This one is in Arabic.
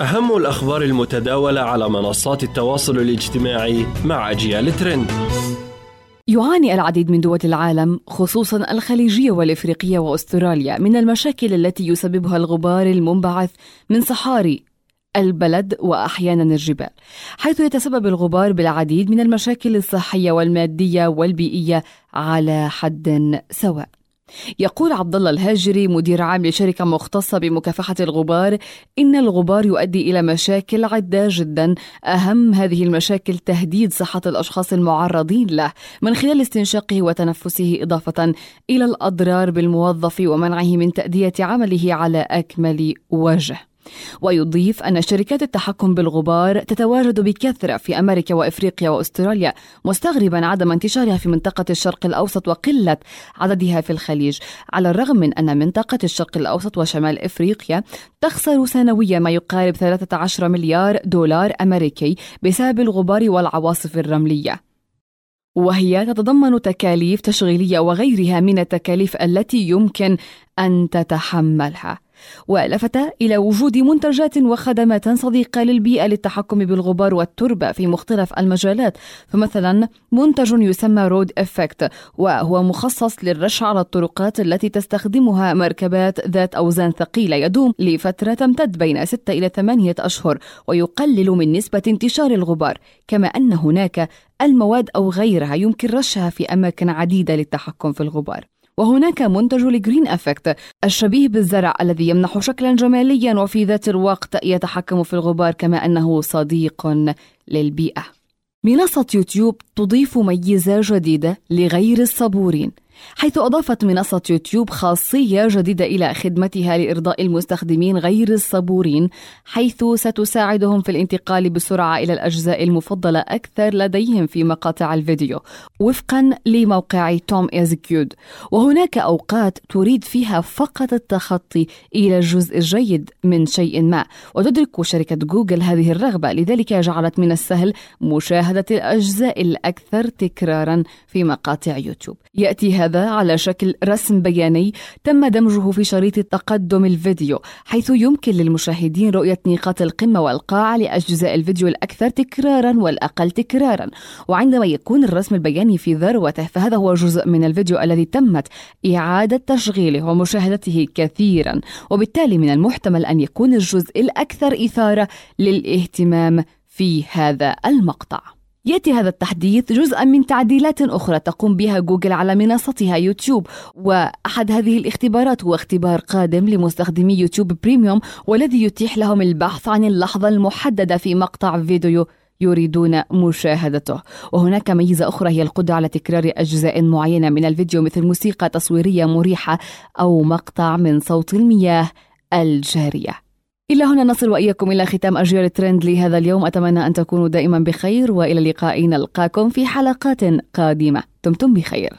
أهم الأخبار المتداولة على منصات التواصل الاجتماعي مع أجيال ترند. يعاني العديد من دول العالم خصوصا الخليجية والإفريقية وأستراليا من المشاكل التي يسببها الغبار المنبعث من صحاري البلد واحيانا الجبال حيث يتسبب الغبار بالعديد من المشاكل الصحية والمادية والبيئية على حد سواء. يقول عبد الله الهاجري مدير عام لشركة مختصة بمكافحة الغبار إن الغبار يؤدي إلى مشاكل عدة جدا. أهم هذه المشاكل تهديد صحة الأشخاص المعرضين له من خلال استنشاقه وتنفسه إضافة إلى الأضرار بالموظف ومنعه من تأدية عمله على أكمل وجه. ويضيف أن شركات التحكم بالغبار تتواجد بكثرة في أمريكا وإفريقيا وأستراليا مستغربا عدم انتشارها في منطقة الشرق الأوسط وقلة عددها في الخليج على الرغم من أن منطقة الشرق الأوسط وشمال إفريقيا تخسر سنويا ما يقارب 13 مليار دولار أمريكي بسبب الغبار والعواصف الرملية. وهي تتضمن تكاليف تشغيلية وغيرها من التكاليف التي يمكن أن تتحملها. ولفت إلى وجود منتجات وخدمات صديقة للبيئة للتحكم بالغبار والتربة في مختلف المجالات. فمثلا منتج يسمى Road Effect وهو مخصص للرش على الطرقات التي تستخدمها مركبات ذات أوزان ثقيلة يدوم لفترة تمتد بين 6 إلى 8 أشهر ويقلل من نسبة انتشار الغبار. كما أن هناك المواد أو غيرها يمكن رشها في أماكن عديدة للتحكم في الغبار. وهناك منتج ال Green Effect الشبيه بالزرع الذي يمنح شكلا جماليا وفي ذات الوقت يتحكم في الغبار كما أنه صديق للبيئة. منصه يوتيوب تضيف ميزة جديدة لغير الصبورين. حيث أضافت منصة يوتيوب خاصية جديدة إلى خدمتها لإرضاء المستخدمين غير الصبورين حيث ستساعدهم في الانتقال بسرعة إلى الأجزاء المفضلة أكثر لديهم في مقاطع الفيديو وفقا لموقع Tom's Guide. وهناك أوقات تريد فيها فقط التخطي إلى الجزء الجيد من شيء ما وتدرك شركة جوجل هذه الرغبة لذلك جعلت من السهل مشاهدة الأجزاء الأكثر تكرارا في مقاطع يوتيوب. يأتي هذا هذا على شكل رسم بياني تم دمجه في شريط التقدم الفيديو حيث يمكن للمشاهدين رؤية نقاط القمة والقاع لأجزاء الفيديو الأكثر تكرارا والأقل تكرارا. وعندما يكون الرسم البياني في ذروته فهذا هو جزء من الفيديو الذي تمت إعادة تشغيله ومشاهدته كثيرا. وبالتالي من المحتمل أن يكون الجزء الأكثر إثارة للاهتمام في هذا المقطع. يأتي هذا التحديث جزءا من تعديلات أخرى تقوم بها جوجل على منصتها يوتيوب وأحد هذه الاختبارات هو اختبار قادم لمستخدمي يوتيوب Premium والذي يتيح لهم البحث عن اللحظة المحددة في مقطع فيديو يريدون مشاهدته. وهناك ميزة أخرى هي القدرة على تكرار أجزاء معينة من الفيديو مثل موسيقى تصويرية مريحة أو مقطع من صوت المياه الجارية. إلى هنا نصل وإياكم إلى ختام أجيال ترند لهذا اليوم. أتمنى أن تكونوا دائما بخير وإلى اللقاء نلقاكم في حلقات قادمة. دمتم بخير.